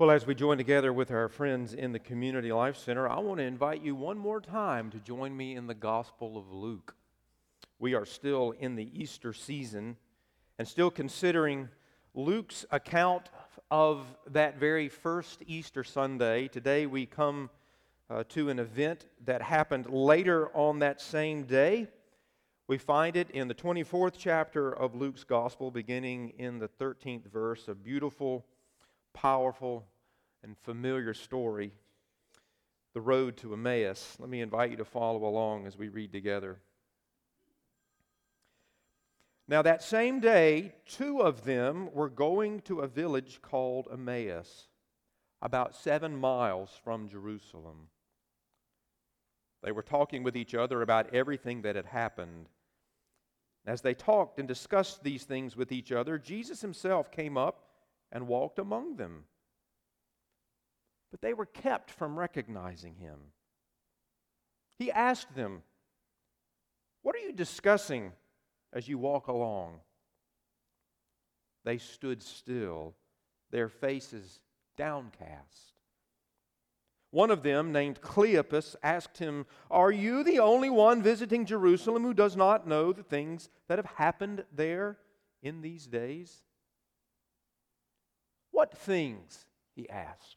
Well, as we join together with our friends in the Community Life Center, I want to invite you one more time to join me in the Gospel of Luke. We are still in the Easter season and still considering Luke's account of that very first Easter Sunday. Today we come uh, to an event that happened later on that same day. We find it in the 24th chapter of Luke's Gospel, beginning in the 13th verse, a beautiful powerful and familiar story, the road to Emmaus. Let me invite you to follow along as we read together. Now, that same day, two of them were going to a village called Emmaus, about seven miles from Jerusalem. They were talking with each other about everything that had happened. As they talked and discussed these things with each other, Jesus himself came up and walked among them. But they were kept from recognizing him. He asked them, What are you discussing as you walk along? They stood still, their faces downcast. One of them, named Cleopas, asked him, Are you the only one visiting Jerusalem who does not know the things that have happened there in these days? What things? he asked.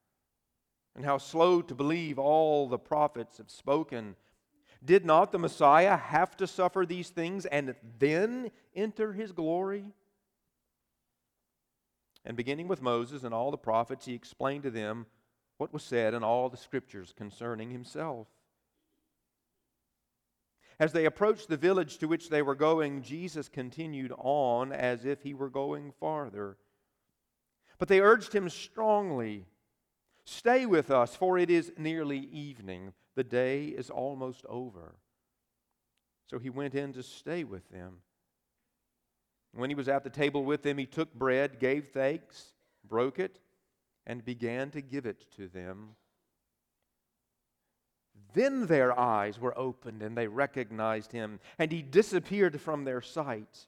and how slow to believe all the prophets have spoken. Did not the Messiah have to suffer these things and then enter his glory? And beginning with Moses and all the prophets, he explained to them what was said in all the scriptures concerning himself. As they approached the village to which they were going, Jesus continued on as if he were going farther. But they urged him strongly Stay with us, for it is nearly evening. The day is almost over. So he went in to stay with them. When he was at the table with them, he took bread, gave thanks, broke it, and began to give it to them. Then their eyes were opened and they recognized him, and he disappeared from their sight.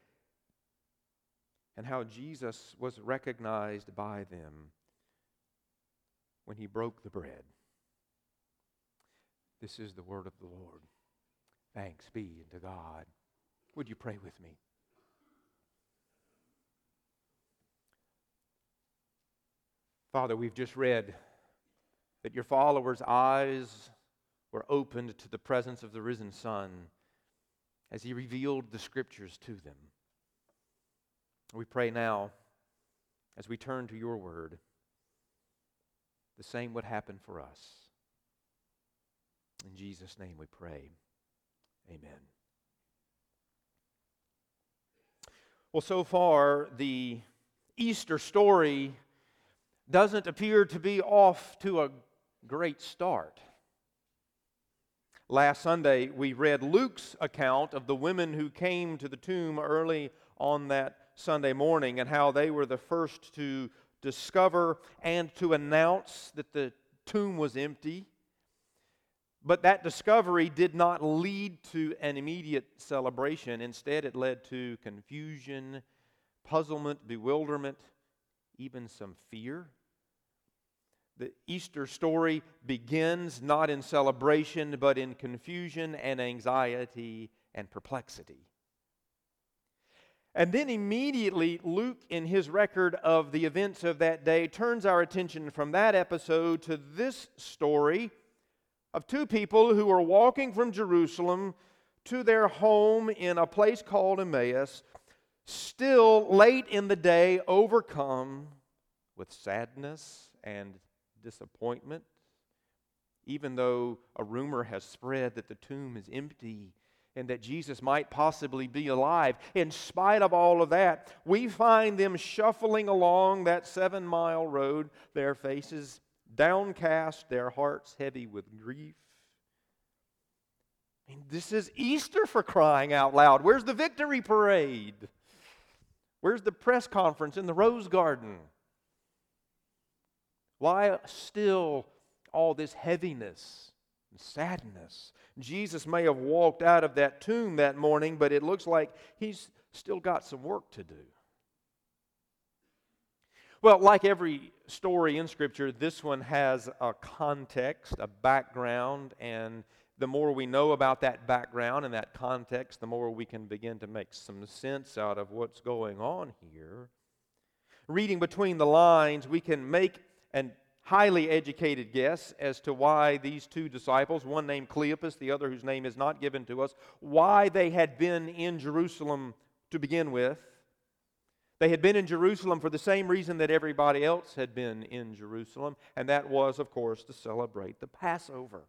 and how Jesus was recognized by them when he broke the bread. This is the word of the Lord. Thanks be unto God. Would you pray with me? Father, we've just read that your followers' eyes were opened to the presence of the risen Son as he revealed the scriptures to them. We pray now, as we turn to your word, the same would happen for us. In Jesus' name we pray. Amen. Well, so far, the Easter story doesn't appear to be off to a great start. Last Sunday, we read Luke's account of the women who came to the tomb early on that Sunday morning and how they were the first to discover and to announce that the tomb was empty. But that discovery did not lead to an immediate celebration. Instead, it led to confusion, puzzlement, bewilderment, even some fear. The Easter story begins not in celebration, but in confusion and anxiety and perplexity. And then immediately, Luke, in his record of the events of that day, turns our attention from that episode to this story of two people who were walking from Jerusalem to their home in a place called Emmaus, still late in the day, overcome with sadness and disappointment, even though a rumor has spread that the tomb is empty and that Jesus might possibly be alive. In spite of all of that, we find them shuffling along that seven mile road, their faces downcast, their hearts heavy with grief. Mean, this is Easter for crying out loud. Where's the victory parade? Where's the press conference in the Rose Garden? Why still all this heaviness and sadness? Jesus may have walked out of that tomb that morning, but it looks like he's still got some work to do. Well, like every story in Scripture, this one has a context, a background, and the more we know about that background and that context, the more we can begin to make some sense out of what's going on here. Reading between the lines, we can make an highly educated guess as to why these two disciples, one named Cleopas, the other whose name is not given to us, why they had been in Jerusalem to begin with. They had been in Jerusalem for the same reason that everybody else had been in Jerusalem, and that was, of course, to celebrate the Passover.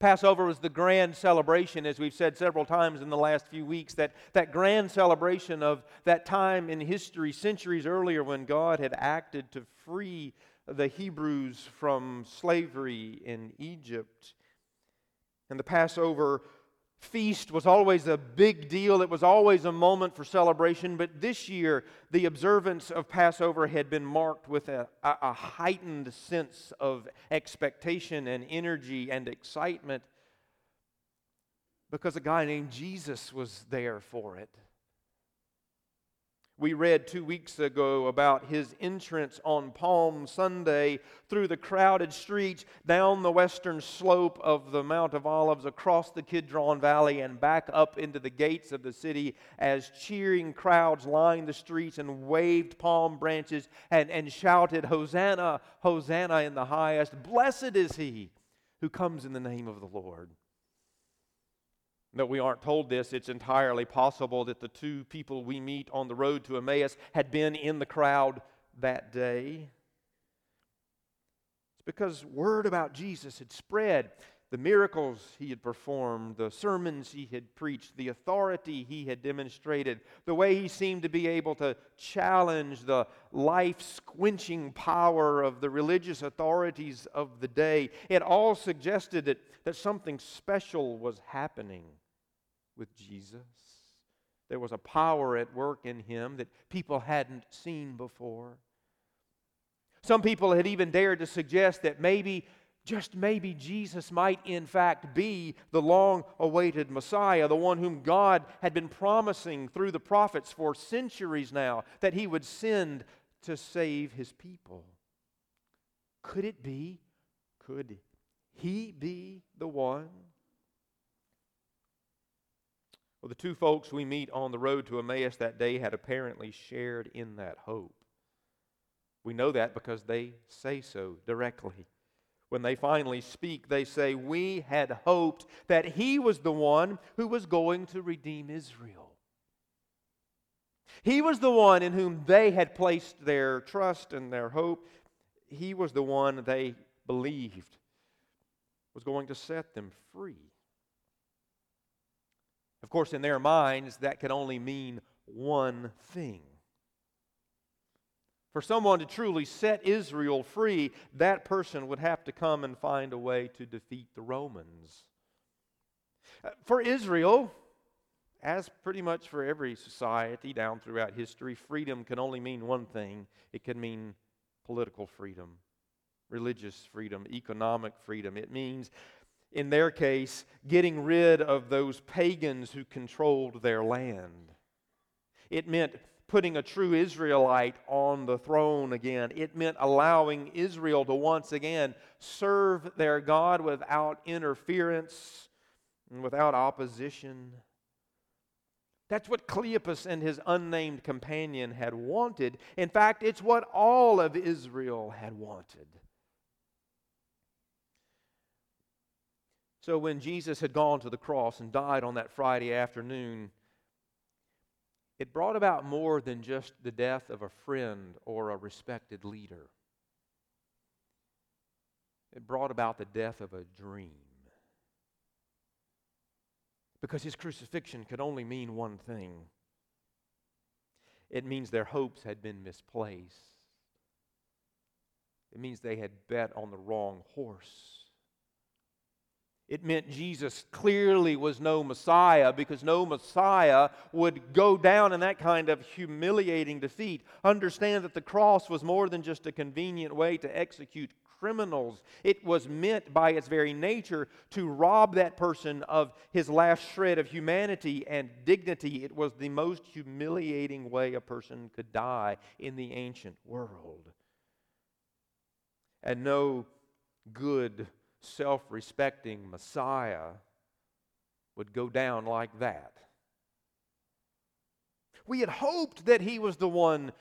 Passover was the grand celebration, as we've said several times in the last few weeks, that, that grand celebration of that time in history, centuries earlier, when God had acted to free the Hebrews from slavery in Egypt. And the Passover feast was always a big deal. It was always a moment for celebration. But this year, the observance of Passover had been marked with a, a, heightened sense of expectation and energy and excitement because a guy named Jesus was there for it. We read two weeks ago about his entrance on Palm Sunday through the crowded streets, down the western slope of the Mount of Olives, across the Kidron Valley, and back up into the gates of the city as cheering crowds lined the streets and waved palm branches and, and shouted, Hosanna, Hosanna in the highest. Blessed is he who comes in the name of the Lord that we aren't told this, it's entirely possible that the two people we meet on the road to Emmaus had been in the crowd that day. It's because word about Jesus had spread. The miracles he had performed, the sermons he had preached, the authority he had demonstrated, the way he seemed to be able to challenge the life squinching power of the religious authorities of the day, it all suggested that, that something special was happening with Jesus. There was a power at work in him that people hadn't seen before. Some people had even dared to suggest that maybe, just maybe, Jesus might in fact be the long awaited Messiah, the one whom God had been promising through the prophets for centuries now that he would send to save his people. Could it be? Could he be the one? Well, the two folks we meet on the road to Emmaus that day had apparently shared in that hope. We know that because they say so directly. When they finally speak, they say, We had hoped that he was the one who was going to redeem Israel. He was the one in whom they had placed their trust and their hope. He was the one they believed was going to set them free. Of course, in their minds, that could only mean one thing. For someone to truly set Israel free, that person would have to come and find a way to defeat the Romans. Uh, for Israel, as pretty much for every society down throughout history, freedom can only mean one thing it can mean political freedom. religious freedom, economic freedom. It means, in their case, getting rid of those pagans who controlled their land. It meant putting a true Israelite on the throne again. It meant allowing Israel to once again serve their God without interference and without opposition. That's what Cleopas and his unnamed companion had wanted. In fact, it's what all of Israel had wanted. So when Jesus had gone to the cross and died on that Friday afternoon, it brought about more than just the death of a friend or a respected leader. It brought about the death of a dream. Because his crucifixion could only mean one thing it means their hopes had been misplaced, it means they had bet on the wrong horse. It meant Jesus clearly was no Messiah because no Messiah would go down in that kind of humiliating defeat. Understand that the cross was more than just a convenient way to execute criminals. It was meant by its very nature to rob that person of his last shred of humanity and dignity. It was the most humiliating way a person could die in the ancient world. And no good self respecting Messiah would go down like that. We had hoped that he was the one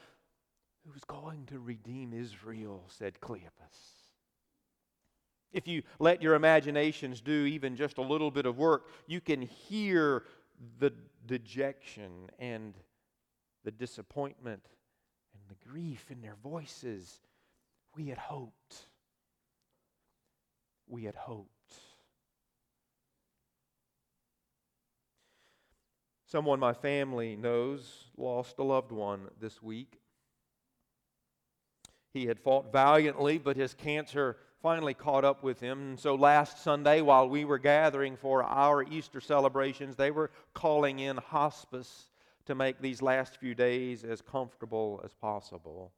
who was going to redeem Israel, said Cleopas. If you let your imaginations do even just a little bit of work, you can hear the dejection and the disappointment and the grief in their voices. We had hoped we had hoped. Someone my family knows lost a loved one this week. He had fought valiantly, but his cancer finally caught up with him. And so last Sunday, while we were gathering for our Easter celebrations, they were calling in hospice to make these last few days as comfortable as possible.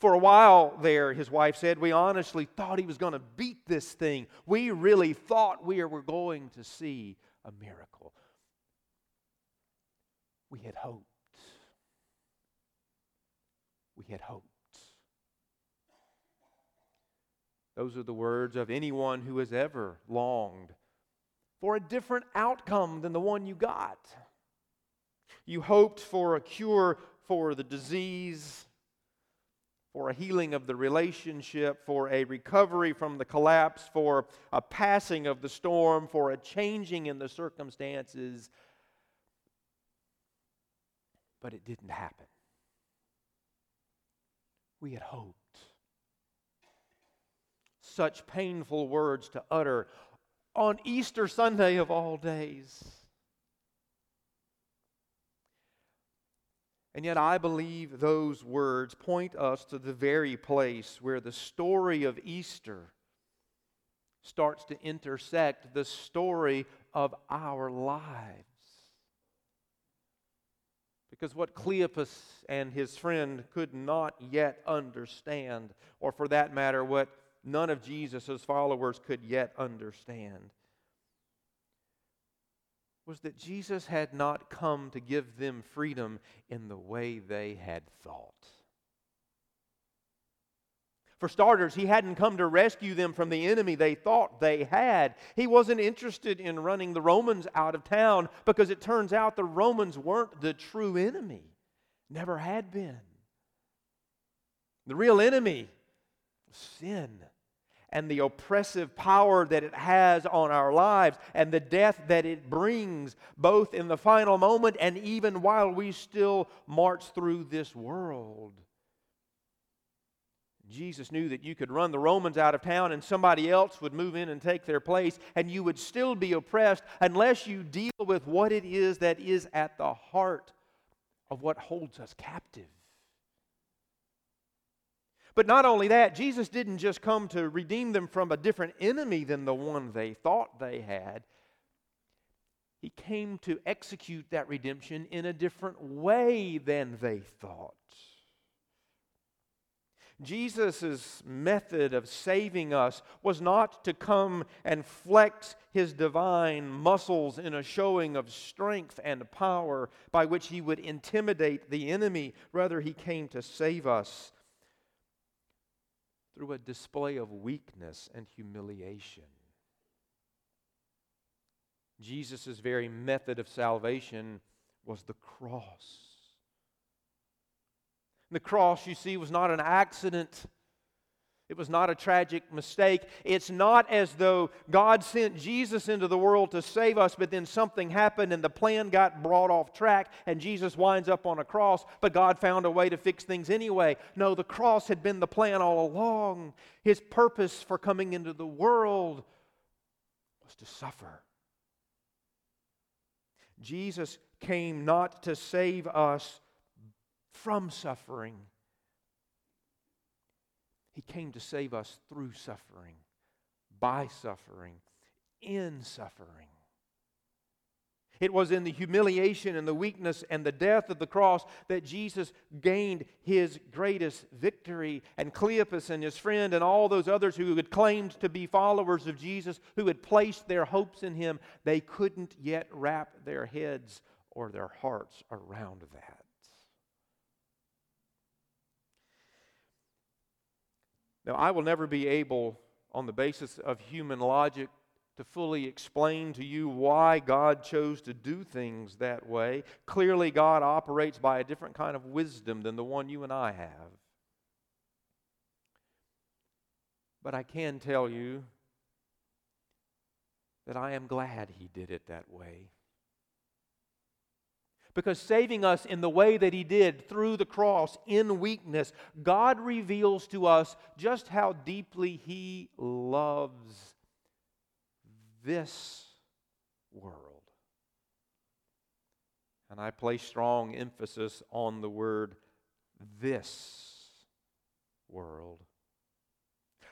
For a while there, his wife said, we honestly thought he was going to beat this thing. We really thought we were going to see a miracle. We had hoped. We had hoped. Those are the words of anyone who has ever longed for a different outcome than the one you got. You hoped for a cure for the disease for a healing of the relationship, for a recovery from the collapse, for a passing of the storm, for a changing in the circumstances. But it didn't happen. We had hoped. Such painful words to utter on Easter Sunday of all days. And yet, I believe those words point us to the very place where the story of Easter starts to intersect the story of our lives. Because what Cleopas and his friend could not yet understand, or for that matter, what none of Jesus' followers could yet understand, was that Jesus had not come to give them freedom in the way they had thought. For starters, he hadn't come to rescue them from the enemy they thought they had. He wasn't interested in running the Romans out of town because it turns out the Romans weren't the true enemy, never had been. The real enemy was sin and the oppressive power that it has on our lives and the death that it brings, both in the final moment and even while we still march through this world. Jesus knew that you could run the Romans out of town and somebody else would move in and take their place, and you would still be oppressed unless you deal with what it is that is at the heart of what holds us captive. But not only that, Jesus didn't just come to redeem them from a different enemy than the one they thought they had. He came to execute that redemption in a different way than they thought. Jesus' method of saving us was not to come and flex his divine muscles in a showing of strength and power by which he would intimidate the enemy. Rather, he came to save us through a display of weakness and humiliation. Jesus' very method of salvation was the cross. The cross, you see, was not an accident. It was not a tragic mistake. It's not as though God sent Jesus into the world to save us, but then something happened and the plan got brought off track and Jesus winds up on a cross, but God found a way to fix things anyway. No, the cross had been the plan all along. His purpose for coming into the world was to suffer. Jesus came not to save us from suffering. He came to save us through suffering, by suffering, in suffering. It was in the humiliation and the weakness and the death of the cross that Jesus gained his greatest victory. And Cleopas and his friend and all those others who had claimed to be followers of Jesus, who had placed their hopes in him, they couldn't yet wrap their heads or their hearts around that. Now, I will never be able, on the basis of human logic, to fully explain to you why God chose to do things that way. Clearly, God operates by a different kind of wisdom than the one you and I have. But I can tell you that I am glad He did it that way. Because saving us in the way that He did through the cross in weakness, God reveals to us just how deeply He loves this world. And I place strong emphasis on the word this world.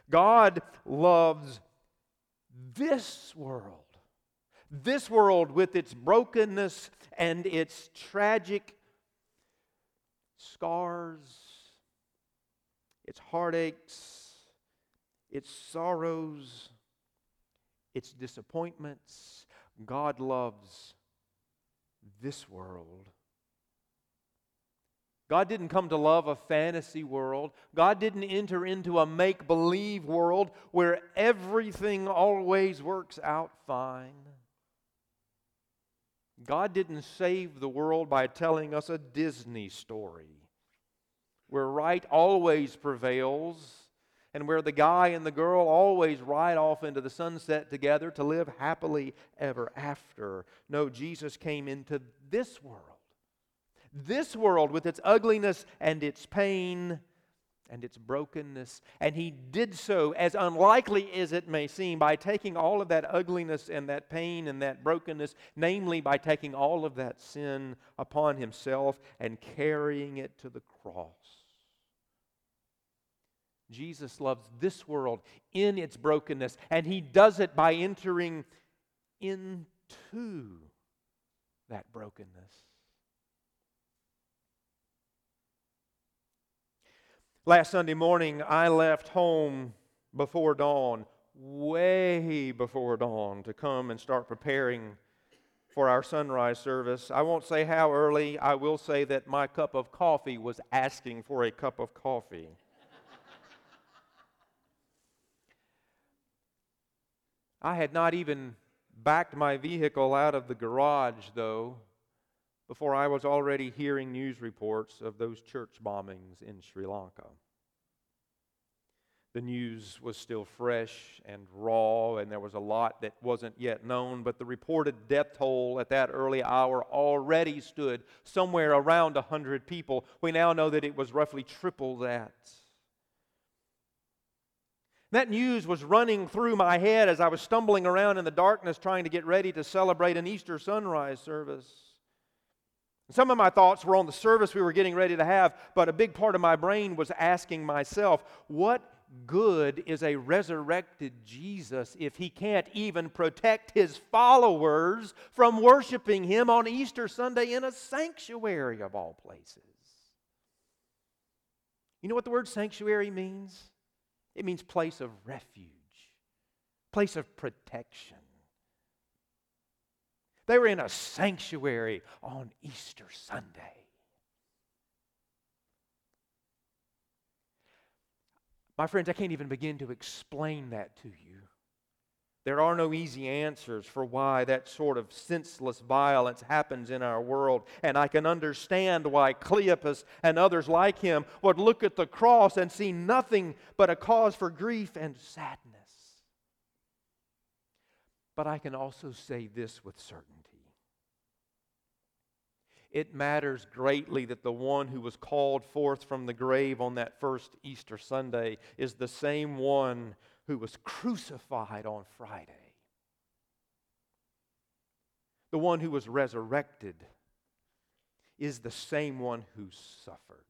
God loves this world. This world with its brokenness and its tragic scars, its heartaches, its sorrows, its disappointments. God loves this world. God didn't come to love a fantasy world. God didn't enter into a make believe world where everything always works out fine. God didn't save the world by telling us a Disney story where right always prevails and where the guy and the girl always ride off into the sunset together to live happily ever after. No, Jesus came into this world. This world with its ugliness and its pain and its brokenness. And he did so, as unlikely as it may seem, by taking all of that ugliness and that pain and that brokenness, namely by taking all of that sin upon himself and carrying it to the cross. Jesus loves this world in its brokenness, and he does it by entering into that brokenness. Last Sunday morning, I left home before dawn, way before dawn, to come and start preparing for our sunrise service. I won't say how early, I will say that my cup of coffee was asking for a cup of coffee. I had not even backed my vehicle out of the garage, though, before I was already hearing news reports of those church bombings in Sri Lanka. The news was still fresh and raw, and there was a lot that wasn't yet known, but the reported death toll at that early hour already stood somewhere around 100 people. We now know that it was roughly triple that. That news was running through my head as I was stumbling around in the darkness trying to get ready to celebrate an Easter sunrise service. Some of my thoughts were on the service we were getting ready to have, but a big part of my brain was asking myself, what good is a resurrected Jesus if he can't even protect his followers from worshiping him on Easter Sunday in a sanctuary of all places? You know what the word sanctuary means? It means place of refuge, place of protection. They were in a sanctuary on Easter Sunday. My friends, I can't even begin to explain that to you. There are no easy answers for why that sort of senseless violence happens in our world. And I can understand why Cleopas and others like him would look at the cross and see nothing but a cause for grief and sadness. But I can also say this with certainty it matters greatly that the one who was called forth from the grave on that first Easter Sunday is the same one who was crucified on Friday. The one who was resurrected is the same one who suffered.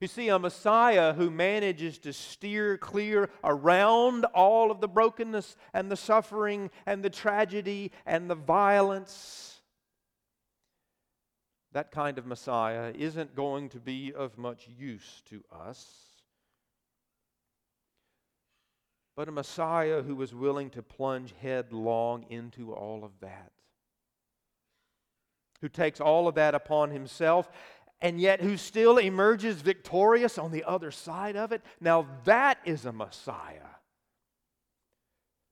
You see, a Messiah who manages to steer clear around all of the brokenness and the suffering and the tragedy and the violence. That kind of Messiah isn't going to be of much use to us but a Messiah who is willing to plunge headlong into all of that. Who takes all of that upon himself and yet who still emerges victorious on the other side of it. Now, that is a Messiah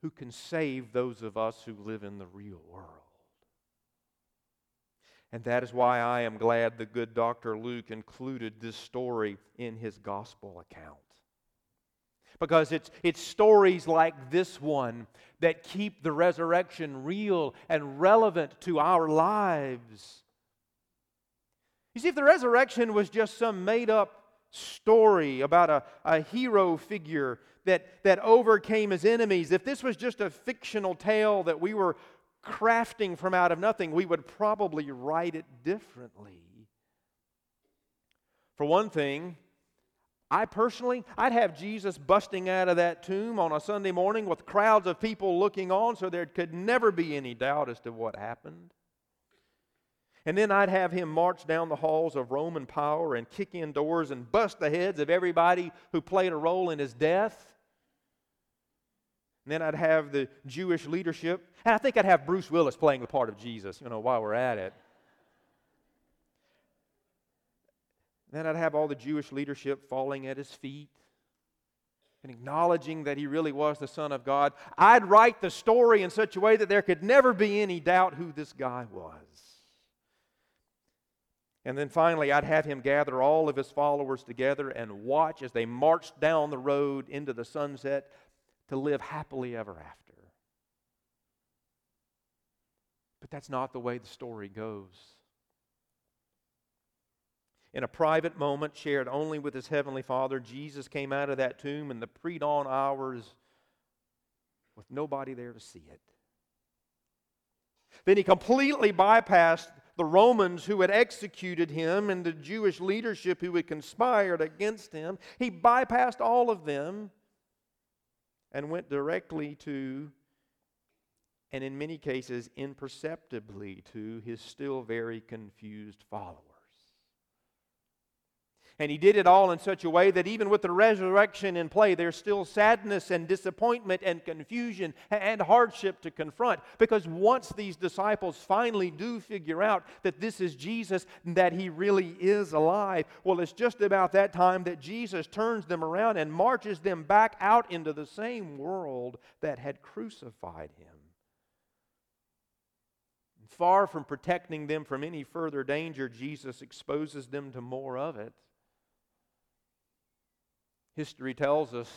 who can save those of us who live in the real world. And that is why I am glad the good Dr. Luke included this story in his gospel account because it's, it's stories like this one that keep the resurrection real and relevant to our lives. You see, if the resurrection was just some made up story about a, a hero figure that, that overcame his enemies, if this was just a fictional tale that we were crafting from out of nothing, we would probably write it differently. For one thing, I personally, I'd have Jesus busting out of that tomb on a Sunday morning with crowds of people looking on so there could never be any doubt as to what happened. And then I'd have him march down the halls of Roman power and kick in doors and bust the heads of everybody who played a role in his death. And then I'd have the Jewish leadership. And I think I'd have Bruce Willis playing the part of Jesus, you know, while we're at it. Then I'd have all the Jewish leadership falling at his feet and acknowledging that he really was the Son of God. I'd write the story in such a way that there could never be any doubt who this guy was. And then finally, I'd have him gather all of his followers together and watch as they marched down the road into the sunset to live happily ever after. But that's not the way the story goes in a private moment shared only with his heavenly Father, Jesus came out of that tomb in the pre dawn hours with nobody there to see it. Then he completely bypassed the Romans who had executed him and the Jewish leadership who had conspired against him. He bypassed all of them and went directly to, and in many cases imperceptibly to, his still very confused followers. And he did it all in such a way that even with the resurrection in play, there's still sadness and disappointment and confusion and hardship to confront. Because once these disciples finally do figure out that this is Jesus and that he really is alive, well, it's just about that time that Jesus turns them around and marches them back out into the same world that had crucified him. Far from protecting them from any further danger, Jesus exposes them to more of it. History tells us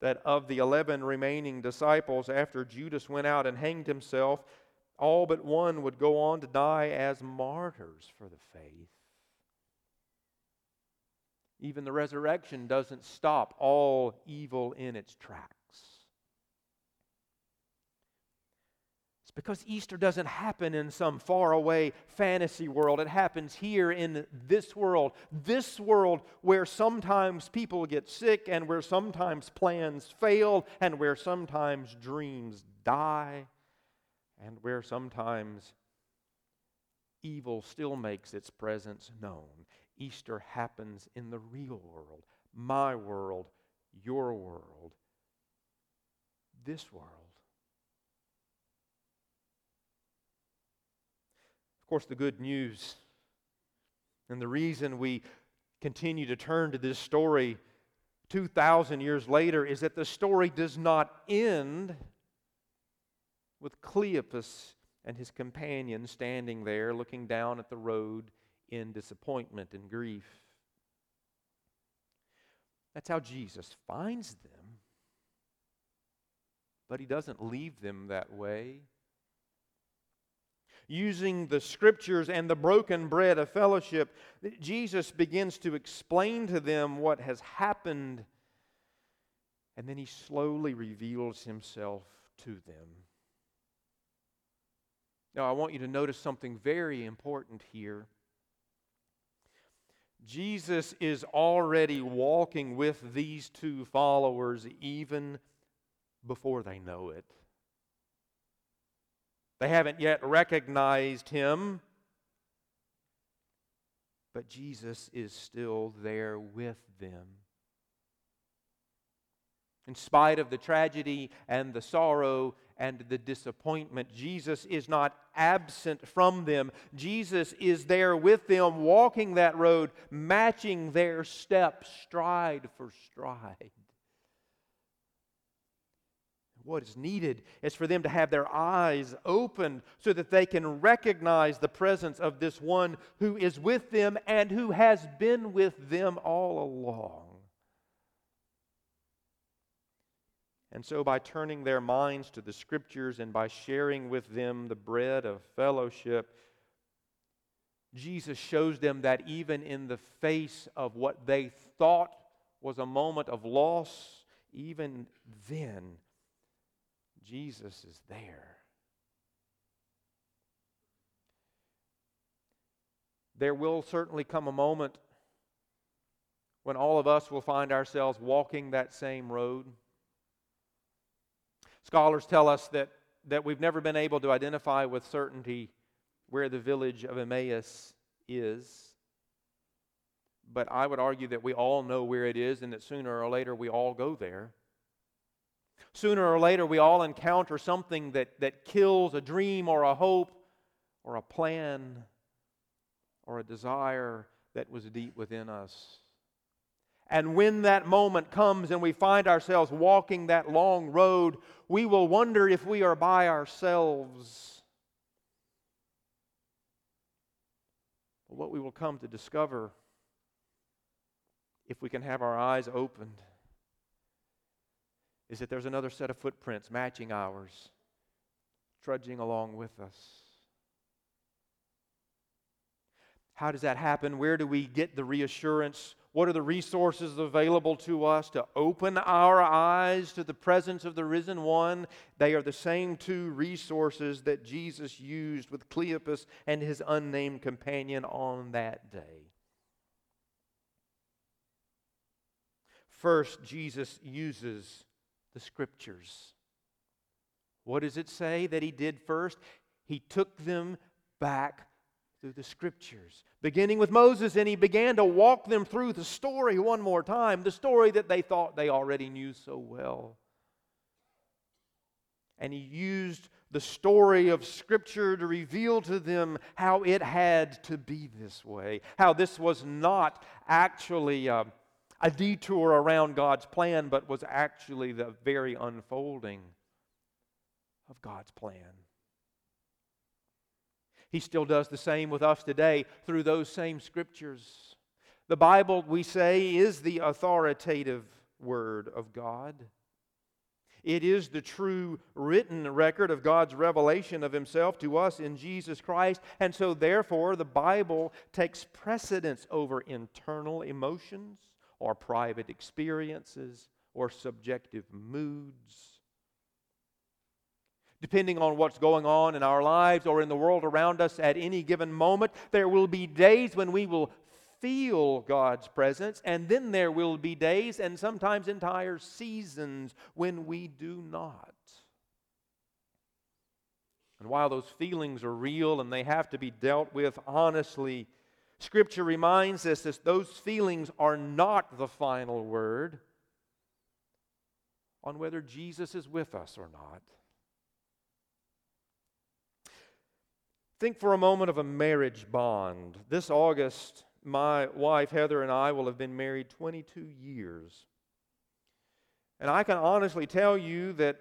that of the 11 remaining disciples, after Judas went out and hanged himself, all but one would go on to die as martyrs for the faith. Even the resurrection doesn't stop all evil in its tracks. It's because Easter doesn't happen in some faraway fantasy world. It happens here in this world. This world where sometimes people get sick and where sometimes plans fail and where sometimes dreams die and where sometimes evil still makes its presence known. Easter happens in the real world, my world, your world, this world. Of course, the good news and the reason we continue to turn to this story 2,000 years later is that the story does not end with Cleopas and his companion standing there looking down at the road in disappointment and grief. That's how Jesus finds them. But he doesn't leave them that way. Using the scriptures and the broken bread of fellowship, Jesus begins to explain to them what has happened, and then he slowly reveals himself to them. Now, I want you to notice something very important here. Jesus is already walking with these two followers even before they know it. They haven't yet recognized him, but Jesus is still there with them. In spite of the tragedy and the sorrow and the disappointment. Jesus is not absent from them. Jesus is there with them, walking that road, matching their steps stride for stride. What is needed is for them to have their eyes opened so that they can recognize the presence of this one who is with them and who has been with them all along. And so, by turning their minds to the Scriptures and by sharing with them the bread of fellowship, Jesus shows them that even in the face of what they thought was a moment of loss, even then, Jesus is there. There will certainly come a moment when all of us will find ourselves walking that same road. Scholars tell us that, that we've never been able to identify with certainty where the village of Emmaus is. But I would argue that we all know where it is and that sooner or later we all go there. Sooner or later we all encounter something that, that kills a dream or a hope or a plan or a desire that was deep within us. And when that moment comes and we find ourselves walking that long road, we will wonder if we are by ourselves. But what we will come to discover, if we can have our eyes opened, is that there's another set of footprints matching ours, trudging along with us. How does that happen? Where do we get the reassurance what are the resources available to us to open our eyes to the presence of the risen one? They are the same two resources that Jesus used with Cleopas and his unnamed companion on that day. First, Jesus uses the scriptures. What does it say that he did first? He took them back through the scriptures, beginning with Moses, and he began to walk them through the story one more time, the story that they thought they already knew so well. And he used the story of Scripture to reveal to them how it had to be this way, how this was not actually a, a detour around God's plan, but was actually the very unfolding of God's plan. He still does the same with us today through those same scriptures. The Bible, we say, is the authoritative Word of God. It is the true written record of God's revelation of Himself to us in Jesus Christ. And so, therefore, the Bible takes precedence over internal emotions or private experiences or subjective moods depending on what's going on in our lives or in the world around us at any given moment. There will be days when we will feel God's presence, and then there will be days and sometimes entire seasons when we do not. And while those feelings are real and they have to be dealt with honestly, Scripture reminds us that those feelings are not the final word on whether Jesus is with us or not. Think for a moment of a marriage bond. This August, my wife Heather and I will have been married 22 years. And I can honestly tell you that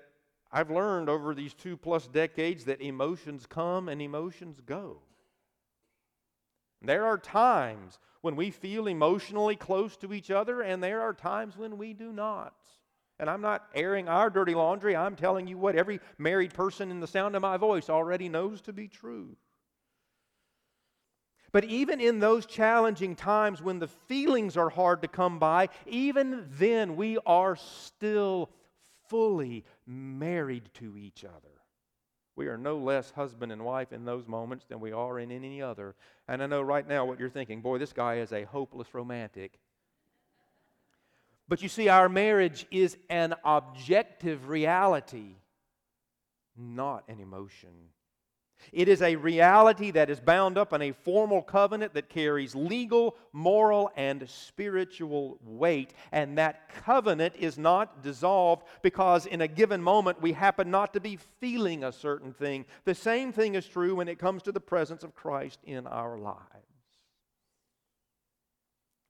I've learned over these two plus decades that emotions come and emotions go. There are times when we feel emotionally close to each other, and there are times when we do not. And I'm not airing our dirty laundry. I'm telling you what every married person in the sound of my voice already knows to be true. But even in those challenging times when the feelings are hard to come by, even then we are still fully married to each other. We are no less husband and wife in those moments than we are in any other. And I know right now what you're thinking boy, this guy is a hopeless romantic. But you see, our marriage is an objective reality, not an emotion. It is a reality that is bound up in a formal covenant that carries legal, moral, and spiritual weight. And that covenant is not dissolved because in a given moment we happen not to be feeling a certain thing. The same thing is true when it comes to the presence of Christ in our lives.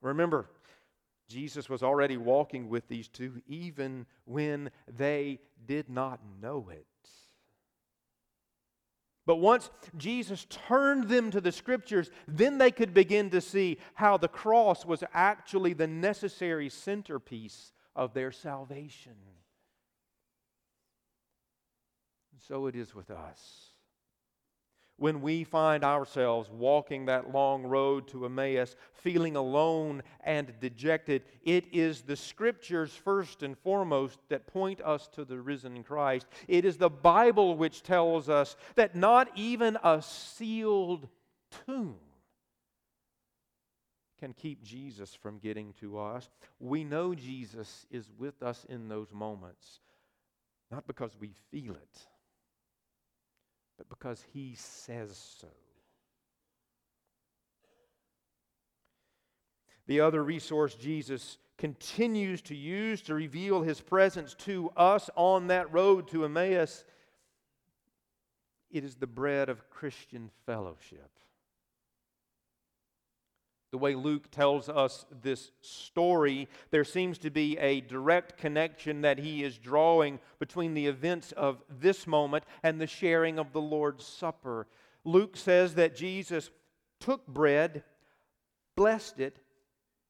Remember, Jesus was already walking with these two even when they did not know it. But once Jesus turned them to the scriptures, then they could begin to see how the cross was actually the necessary centerpiece of their salvation. And so it is with us when we find ourselves walking that long road to Emmaus, feeling alone and dejected, it is the Scriptures first and foremost that point us to the risen Christ. It is the Bible which tells us that not even a sealed tomb can keep Jesus from getting to us. We know Jesus is with us in those moments, not because we feel it but because he says so. The other resource Jesus continues to use to reveal his presence to us on that road to Emmaus it is the bread of Christian fellowship. The way Luke tells us this story, there seems to be a direct connection that he is drawing between the events of this moment and the sharing of the Lord's Supper. Luke says that Jesus took bread, blessed it,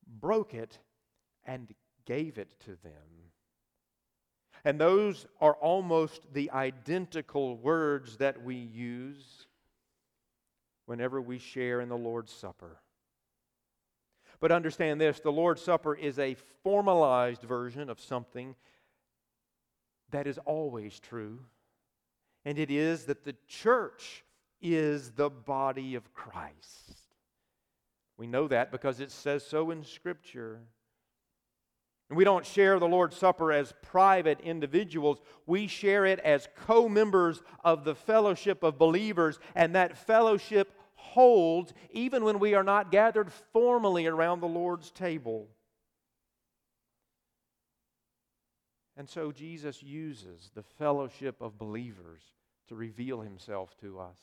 broke it, and gave it to them. And those are almost the identical words that we use whenever we share in the Lord's Supper. But understand this the Lord's Supper is a formalized version of something that is always true. And it is that the church is the body of Christ. We know that because it says so in Scripture. And we don't share the Lord's Supper as private individuals. We share it as co members of the fellowship of believers, and that fellowship holds even when we are not gathered formally around the Lord's table. And so Jesus uses the fellowship of believers to reveal himself to us.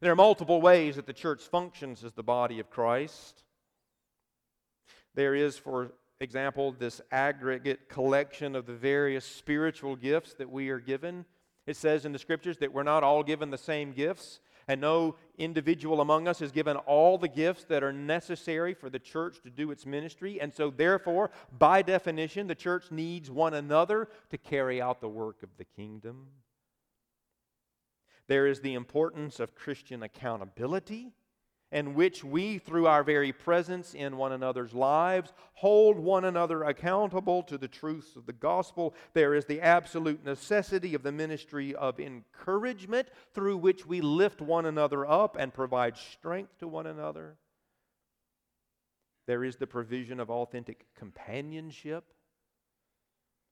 There are multiple ways that the church functions as the body of Christ. There is, for example, this aggregate collection of the various spiritual gifts that we are given. It says in the scriptures that we're not all given the same gifts and no individual among us is given all the gifts that are necessary for the church to do its ministry. And so, therefore, by definition, the church needs one another to carry out the work of the kingdom. There is the importance of Christian accountability in which we, through our very presence in one another's lives, hold one another accountable to the truths of the gospel. There is the absolute necessity of the ministry of encouragement through which we lift one another up and provide strength to one another. There is the provision of authentic companionship.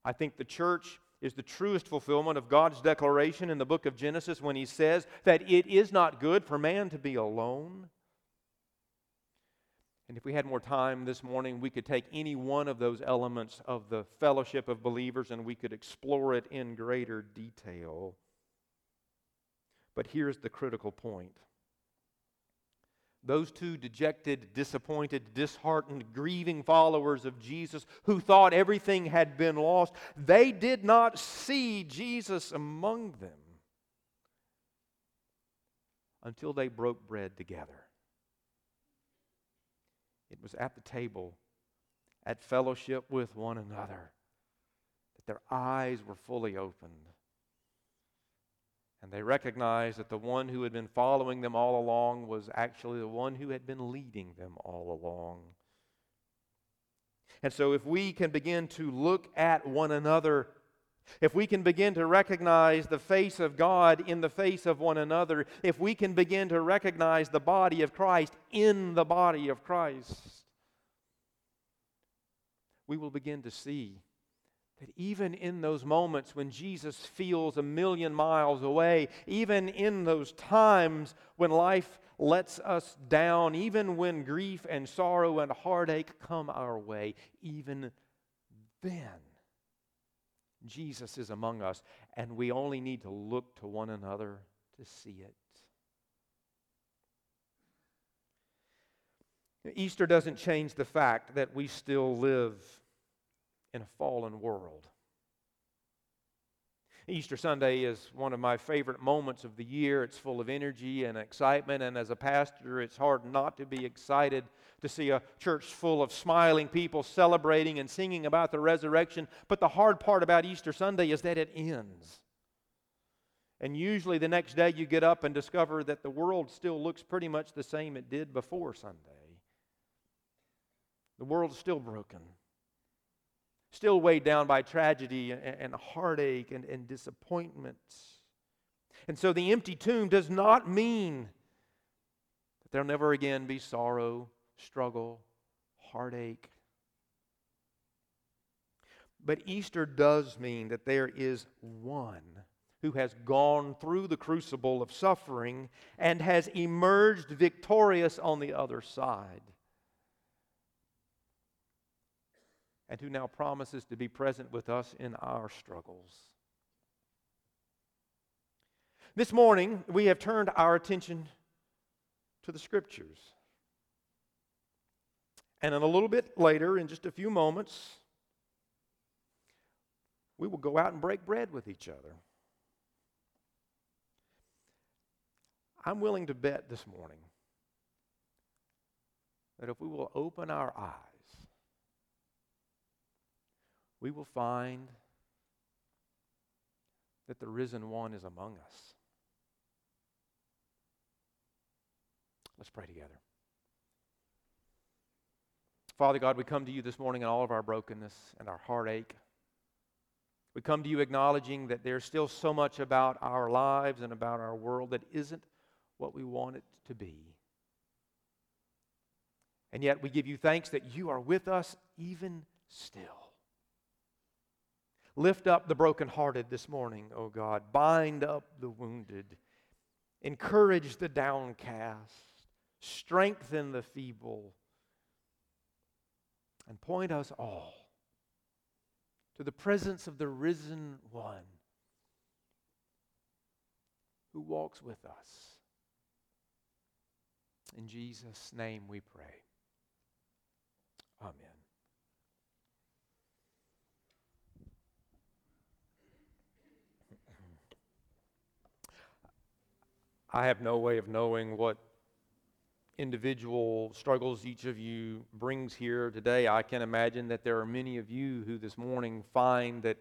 I think the church is the truest fulfillment of God's declaration in the book of Genesis when he says that it is not good for man to be alone. And if we had more time this morning, we could take any one of those elements of the fellowship of believers and we could explore it in greater detail. But here's the critical point those two dejected, disappointed, disheartened, grieving followers of Jesus who thought everything had been lost, they did not see Jesus among them until they broke bread together. It was at the table, at fellowship with one another, that their eyes were fully opened. And they recognized that the one who had been following them all along was actually the one who had been leading them all along. And so, if we can begin to look at one another if we can begin to recognize the face of God in the face of one another, if we can begin to recognize the body of Christ in the body of Christ, we will begin to see that even in those moments when Jesus feels a million miles away, even in those times when life lets us down, even when grief and sorrow and heartache come our way, even then Jesus is among us, and we only need to look to one another to see it. Easter doesn't change the fact that we still live in a fallen world. Easter Sunday is one of my favorite moments of the year. It's full of energy and excitement, and as a pastor, it's hard not to be excited to see a church full of smiling people celebrating and singing about the resurrection. But the hard part about Easter Sunday is that it ends. And usually the next day you get up and discover that the world still looks pretty much the same it did before Sunday. The world's still broken, still weighed down by tragedy and, heartache and, and disappointments. And so the empty tomb does not mean that there'll never again be sorrow struggle, heartache. But Easter does mean that there is one who has gone through the crucible of suffering and has emerged victorious on the other side. And who now promises to be present with us in our struggles. This morning, we have turned our attention to the Scriptures. And then a little bit later, in just a few moments, we will go out and break bread with each other. I'm willing to bet this morning that if we will open our eyes, we will find that the risen one is among us. Let's pray together. Father God, we come to you this morning in all of our brokenness and our heartache. We come to you acknowledging that there's still so much about our lives and about our world that isn't what we want it to be. And yet we give you thanks that you are with us even still. Lift up the brokenhearted this morning, O oh God. Bind up the wounded. Encourage the downcast. Strengthen the feeble and point us all to the presence of the risen one who walks with us. In Jesus' name we pray. Amen. I have no way of knowing what individual struggles each of you brings here today, I can imagine that there are many of you who this morning find that,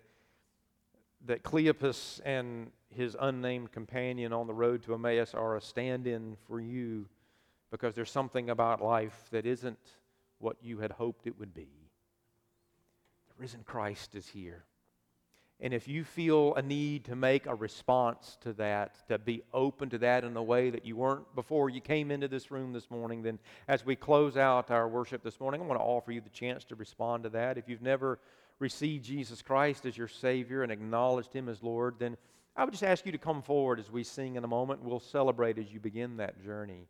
that Cleopas and his unnamed companion on the road to Emmaus are a stand in for you because there's something about life that isn't what you had hoped it would be. The risen Christ is here. And if you feel a need to make a response to that, to be open to that in a way that you weren't before you came into this room this morning, then as we close out our worship this morning, I want to offer you the chance to respond to that. If you've never received Jesus Christ as your Savior and acknowledged Him as Lord, then I would just ask you to come forward as we sing in a moment. We'll celebrate as you begin that journey.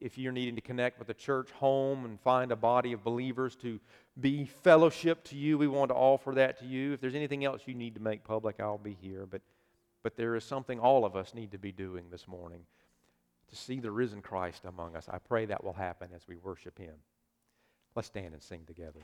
if you're needing to connect with the church home and find a body of believers to be fellowship to you, we want to offer that to you. If there's anything else you need to make public, I'll be here. But, but there is something all of us need to be doing this morning to see the risen Christ among us. I pray that will happen as we worship Him. Let's stand and sing together.